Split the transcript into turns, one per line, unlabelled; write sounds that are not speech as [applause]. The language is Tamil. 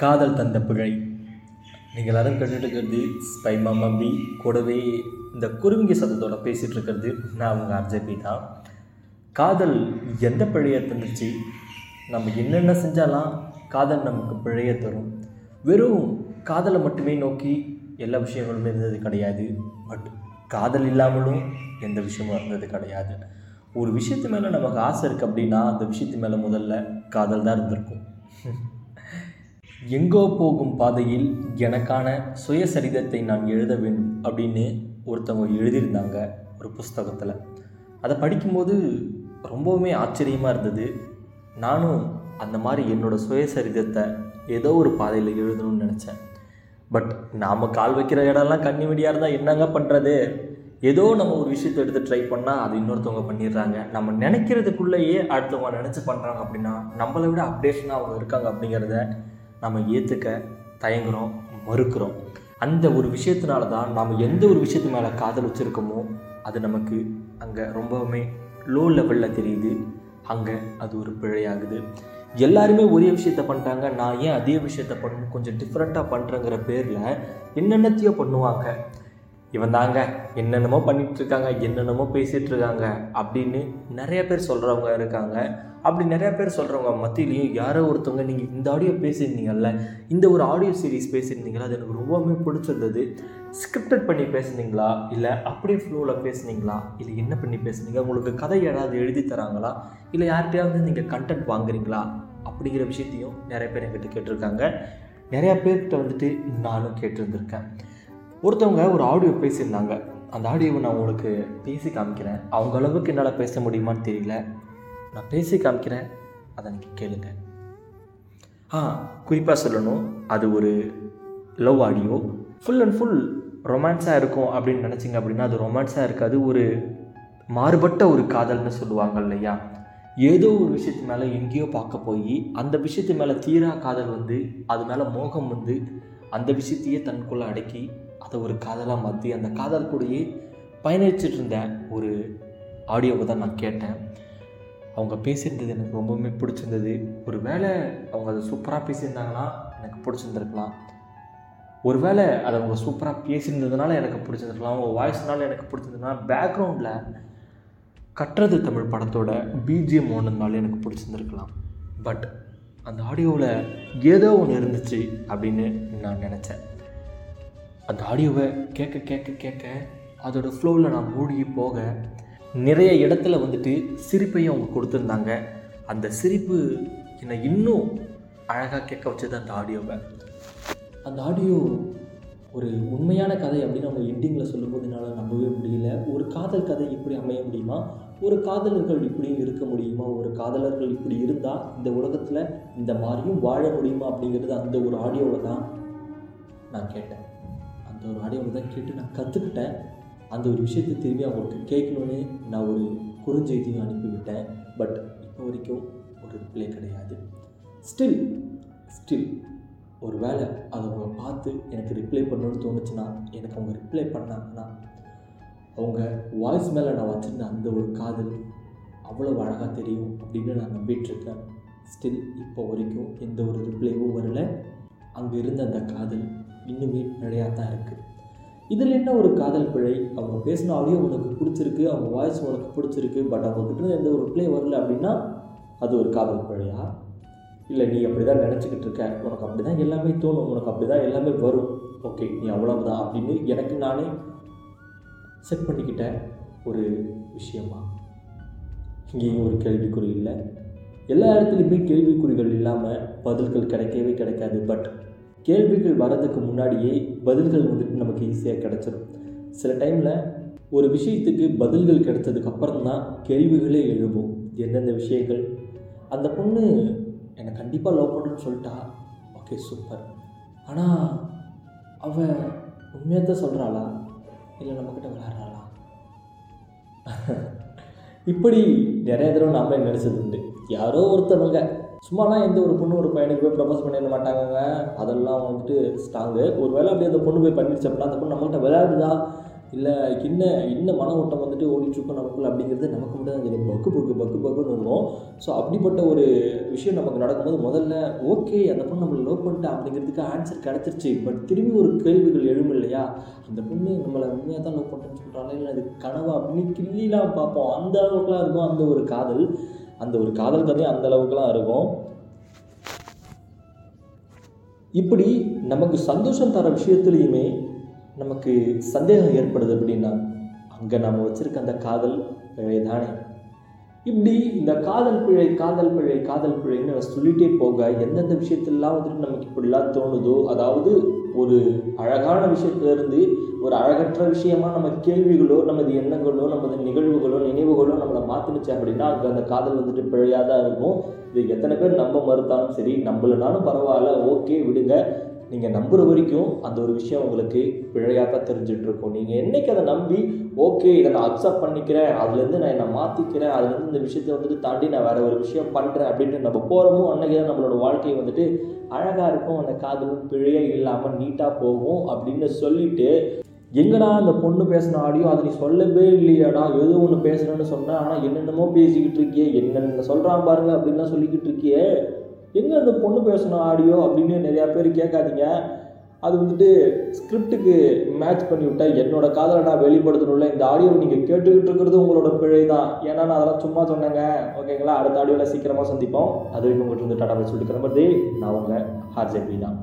காதல் தந்த பிழை. நீங்கள் எல்லாரும் கேட்டுட்டு இருக்கிறது ஸ்பை மம்பி கூடவே இந்த குருவிங்க சத்தத்தோட பேசிகிட்டு இருக்கிறது நான் அவங்க ஆர்ஜேபி தான். காதல் எந்த பிழையை தந்துச்சு? நம்ம என்னென்ன செஞ்சாலாம் காதல் நமக்கு பிழையை தரும். வெறும் காதலை மட்டுமே நோக்கி எல்லா விஷயங்களுமே இருந்தது கிடையாது. பட் காதல் இல்லாமலும் எந்த விஷயமும் இருந்தது கிடையாது. ஒரு விஷயத்து மேலே நமக்கு ஆசை இருக்குது அப்படின்னா அந்த விஷயத்து மேலே முதல்ல காதல் தான் இருந்திருக்கும். எங்கோ போகும் பாதையில் எனக்கான சுயசரிதத்தை நான் எழுத வேண்டும் அப்படின்னு ஒருத்தவங்க எழுதியிருந்தாங்க ஒரு புஸ்தகத்தில். அதை படிக்கும்போது ரொம்பவுமே ஆச்சரியமாக இருந்தது. நானும் அந்த மாதிரி என்னோடய சுயசரிதத்தை ஏதோ ஒரு பாதையில் எழுதணும்னு நினச்சேன். பட் நாம் கால் வைக்கிற இடம்லாம் கண்ணி வெடியாக இருந்தால் என்னங்க பண்ணுறது ஏதோ நம்ம ஒரு விஷயத்தை எடுத்து ட்ரை பண்ணால் அது இன்னொருத்தவங்க பண்ணிடுறாங்க. நம்ம நினைக்கிறதுக்குள்ளேயே அடுத்தவங்க நினச்சி பண்ணுறாங்க அப்படின்னா நம்மளை விட அப்டேஷனாக அவங்க இருக்காங்க அப்படிங்கிறத நம்ம ஏற்றுக்க தயங்குறோம் மறுக்கிறோம். அந்த ஒரு விஷயத்தினால தான் நாம் எந்த ஒரு விஷயத்து மேலே காதல் வச்சுருக்கோமோ அது நமக்கு அங்கே ரொம்பவுமே லோ லெவலில் தெரியுது. அங்கே அது ஒரு பிழையாகுது. எல்லாருமே ஒரே விஷயத்த பண்ணிட்டாங்க. நான் ஏன் அதே விஷயத்த பண்ணணும் கொஞ்சம் டிஃப்ரெண்ட்டாக பண்ணுறேங்கிற பேரில் என்னென்னத்தையோ பண்ணுவாங்க. இவன் தாங்க என்னென்னமோ பண்ணிகிட்ருக்காங்க இருக்காங்க என்னென்னமோ பேசிகிட்டு இருக்காங்க அப்படின்னு நிறைய பேர் சொல்கிறவங்க இருக்காங்க. அப்படி நிறைய பேர் சொல்கிறவங்க மத்தியிலையும் யாரோ ஒருத்தவங்க நீங்கள் இந்த ஆடியோ பேசியிருந்தீங்கல்ல இந்த ஒரு ஆடியோ சீரிஸ் பேசியிருந்தீங்களா அது எனக்கு ரொம்பவுமே பிடிச்சிருந்தது. ஸ்கிரிப்டட் பண்ணி பேசுனீங்களா? இல்லை அப்படியே ஃப்ளோவில் பேசுனீங்களா? இல்லை என்ன பண்ணி பேசுனீங்க? உங்களுக்கு கதை யாராவது எழுதி தராங்களா? இல்லை யார்கிட்டயாவது நீங்கள் கண்டென்ட் வாங்குறீங்களா? அப்படிங்கிற விஷயத்தையும் நிறைய பேர் என்கிட்ட கேட்டிருக்காங்க. நிறையா பேர்கிட்ட வந்துட்டு நானும் கேட்டிருந்திருக்கேன். ஒருத்தவங்க ஒரு ஆடியோ பேசியிருந்தாங்க. அந்த ஆடியோவை நான் உங்களுக்கு பேசி காமிக்கிறேன். அவங்க அளவுக்கு என்னால் பேச முடியுமான்னு தெரியல. நான் பேசி காமிக்கிறேன். அதை நீங்கள் கேளுங்க. ஆ குறிப்பாக சொல்லணும். அது ஒரு love audio full and full ரொமான்ஸாக இருக்கும் அப்படின்னு நினச்சிங்க அப்படின்னா அது ரொமான்ஸாக இருக்காது. ஒரு மாறுபட்ட ஒரு காதல்னு சொல்லுவாங்க இல்லையா? ஏதோ ஒரு விஷயத்து மேலே எங்கேயோ பார்க்க போய் அந்த விஷயத்து மேலே தீரா காதல் வந்து அது மேலே மோகம் வந்து அந்த விஷயத்தையே தனக்குள்ளே அடக்கி அதை ஒரு காதலாக மாற்றி அந்த காதல் கூடயே பயணிச்சுட்டு இருந்த ஒரு ஆடியோவை தான் நான் கேட்டேன். அவங்க பேசியிருந்தது எனக்கு ரொம்பவுமே பிடிச்சிருந்தது. ஒரு வேளை அவங்க அதை சூப்பராக பேசியிருந்தாங்கன்னா எனக்கு பிடிச்சிருந்துருக்கலாம். ஒரு வேளை அதை அவங்க சூப்பராக பேசியிருந்ததுனால எனக்கு பிடிச்சிருந்துருக்கலாம். அவங்க வாய்ஸ்னால எனக்கு பிடிச்சிருந்ததுனால பேக்ரவுண்டில் கட்டுறது தமிழ் படத்தோட பிஜிஎம் ஒன்றுனால எனக்கு பிடிச்சிருந்துருக்கலாம். பட் அந்த ஆடியோவில் ஏதோ ஒன்று இருந்துச்சு அப்படின்னு நான் நினச்சேன். அந்த ஆடியோவை கேட்க கேட்க கேட்க அதோட ஃப்ளோவில் நான் மூழ்கி போக நிறைய இடத்துல வந்துட்டு சிரிப்பையும் அவங்க கொடுத்துருந்தாங்க. அந்த சிரிப்பு என்னை இன்னும் அழகாக கேட்க வச்சது அந்த ஆடியோவை. அந்த ஆடியோ ஒரு உண்மையான கதை அப்படின்னு அவங்க எண்டிங்கில் சொல்லும்போது என்னால் நம்பவே முடியல. ஒரு காதல் கதை இப்படி அமைய முடியுமா? ஒரு காதலர்கள் இப்படியும் இருக்க முடியுமா? ஒரு காதலர்கள் இப்படி இருந்தால் இந்த உலகத்தில் இந்த மாதிரியும் வாழ முடியுமா அப்படிங்கிறது அந்த ஒரு ஆடியோவில் தான் நான் கேட்டேன். அந்த ஒரு ஆடியோவில் தான் கேட்டு நான் கற்றுக்கிட்டேன் அந்த ஒரு விஷயத்தை திரும்பி அவங்களுக்கு கேட்கணுன்னு நான் ஒரு குறுஞ்செய்தியும் அனுப்பிவிட்டேன். பட் இப்போ வரைக்கும் ஒரு ரிப்ளை கிடையாது. ஸ்டில் ஸ்டில் ஒரு வேளை அதை அவங்க பார்த்து எனக்கு ரிப்ளை பண்ணணும்னு தோணுச்சுன்னா எனக்கு அவங்க ரிப்ளை பண்ணாங்கன்னா அவங்க வாய்ஸ் மேலே நான் வச்சுருந்த அந்த ஒரு காதல் அவ்வளோ அழகாக தெரியும் அப்படின்னு நான் நம்பிட்டுருக்கேன். ஸ்டில் இப்போ வரைக்கும் எந்த ஒரு ரிப்ளைவும் வரல. அங்கே இருந்த அந்த காதல் இன்னுமே நிறையா தான் இருக்குது இதில் என்ன ஒரு காதல் பிழை? அவங்க பேசின ஆடியோ உனக்கு பிடிச்சிருக்கு அவங்க வாய்ஸ் உனக்கு பிடிச்சிருக்கு பட் அவங்கக்கிட்ட எந்த ஒரு ரிப்ளை வரல அப்படின்னா அது ஒரு காதல் பிழையா? இல்லை நீ அப்படி தான் நினச்சிக்கிட்டு இருக்க. உனக்கு அப்படி தான் எல்லாமே தோணும் உனக்கு அப்படி தான் எல்லாமே வரும். ஓகே நீ அவ்வளவுதான் அப்படின்னு எனக்கு நானே செட் பண்ணிக்கிட்ட ஒரு விஷயமா? இங்கேயும் ஒரு கேள்விக்குறி இல்லை. எல்லா இடத்துலையுமே கேள்விக்குறிகள் இல்லாமல் பதில்கள் கிடைக்கவே கிடைக்காது பட் கேள்விகள் வர்றதுக்கு முன்னாடியே பதில்கள் வந்துட்டு நமக்கு ஈஸியாக கிடச்சிடும் சில டைமில் ஒரு விஷயத்துக்கு பதில்கள் கிடைச்சதுக்கு அப்புறம் தான் கேள்விகளே எழுவும் எந்தெந்த விஷயங்கள்? அந்த பொண்ணு என்னை கண்டிப்பாக லவ் பண்ணுன்னு சொல்லிட்டா ஓகே சூப்பர் ஆனால் அவள் உண்மையாக தான் சொல்கிறாளா இல்லை நம்மக்கிட்ட விளாட்றாளா [laughs] இப்படி நிறைய தடவை நாமளே நினச்சது உண்டு? யாரோ ஒருத்தவங்க சும்மாலாம் எந்த ஒரு பொண்ணு ஒரு பையனுக்கு போய் ப்ரப்போஸ் பண்ணிட மாட்டாங்க அதெல்லாம் வந்துட்டு ஸ்ட்ராங்கு. ஒரு வேளை அப்படியே அந்த பொண்ணு போய் பண்ணிடுச்சு அப்படின்னா அந்த பொண்ணு நம்மகிட்ட விளையாடுதா இல்லை என்ன என்ன மன ஓட்டம் வந்துட்டு ஓடிட்டுருக்கோம் நமக்குள்ள அப்படிங்கிறது நமக்கு மட்டும் தான் தெரியும். பக்கு பக்கு பக்கு பக்குன்னு இருக்கும். ஸோ அப்படிப்பட்ட ஒரு விஷயம் நமக்கு நடக்கும்போது முதல்ல ஓகே அந்த பொண்ணு நம்மளை லவ் பண்ணிட்டா அப்படிங்கிறதுக்கு ஆன்சர் கிடச்சிருச்சு. பட் திரும்பி ஒரு கேள்விகள் எழும் இல்லையா? அந்த பொண்ணு நம்மளை உண்மையாக தான் லவ் பண்ணுறேன்னு சொல்கிறாங்களே இல்லை அது கனவா அப்படின்னு கிள்ளிலாம் பார்ப்போம். அந்த அளவுக்குலாம் இருக்கும் அந்த ஒரு காதல். அந்த ஒரு காதல் கதையும் அந்த அளவுக்குலாம் இருக்கும். இப்படி நமக்கு சந்தோஷம் தர விஷயத்துலையுமே நமக்கு சந்தேகம் ஏற்படுது அப்படின்னா அங்கே நம்ம வச்சுருக்க அந்த காதல் தானே இப்படி இந்த காதல் பிழை காதல் பிழை காதல் பிழைன்னு நம்ம சொல்லிகிட்டே போக எந்தெந்த விஷயத்துலலாம் வந்துட்டு நமக்கு இப்படிலாம் தோணுதோ அதாவது ஒரு அழகான விஷயத்துலேருந்து ஒரு அழகற்ற விஷயமா நம்ம கேள்விகளோ நமது எண்ணங்களோ நமது நிகழ்வுகளோ நினைவுகளோ நம்மளை மாற்றினுச்சு அப்படின்னா அங்கே அந்த காதல் வந்துட்டு பிழையாக தான் இருக்கும். இது எத்தனை பேர் நம்ப மறுத்தாலும் சரி நம்மளனாலும் பரவாயில்ல ஓகே விடுங்க. நீங்கள் நம்புகிற வரைக்கும் அந்த ஒரு விஷயம் உங்களுக்கு பிழையாக தான் தெரிஞ்சுட்டு இருக்கும் நீங்கள் என்னைக்கு அதை நம்பி ஓகே இதை நான் அக்செப்ட் பண்ணிக்கிறேன் அதுலேருந்து நான் என்னை மாற்றிக்கிறேன் அதுலேருந்து இந்த விஷயத்தை வந்துட்டு தாண்டி நான் வேறு ஒரு விஷயம் பண்ணுறேன் அப்படின்ட்டு நம்ம போகிறோமோ அன்னைக்கு தான் நம்மளோட வாழ்க்கை வந்துட்டு அழகாக இருக்கும். அந்த காதலும் பிழையே இல்லாமல் நீட்டாக போகும் அப்படின்னு சொல்லிட்டு எங்கடா அந்த பொண்ணு பேசின ஆடியோ? அதை நீ சொல்லவே இல்லையாடா ஏதோ ஒன்று பேசுகிறேன்னு சொன்னேன் ஆனால் என்னென்னமோ பேசிக்கிட்டு இருக்கியே என்னென்ன சொல்கிறான் பாருங்க அப்படின்லாம் சொல்லிக்கிட்டு இருக்கியே. எங்கே அந்த பொண்ணு பேசணும் ஆடியோ அப்படின்னு நிறையா பேர் கேட்காதீங்க. அது வந்துட்டு ஸ்கிரிப்டுக்கு மேட்ச் பண்ணி விட்டா என்னோட காதலை நான் வெளிப்படுத்தணும்ல. இந்த ஆடியோவை நீங்கள் கேட்டுக்கிட்டு இருக்கிறது உங்களோட பிழை தான் ஏன்னா நான் அதெல்லாம் சும்மா சொன்னேங்க. ஓகேங்களா அடுத்த ஆடியோவில் சீக்கிரமாக சந்திப்போம். அது வரைக்கும் உங்கள்கிட்ட இருந்து டாடா பேசி சொல்லிட்டு கிளம்புறது நான் உங்கள் ஹார்ஜே தான்.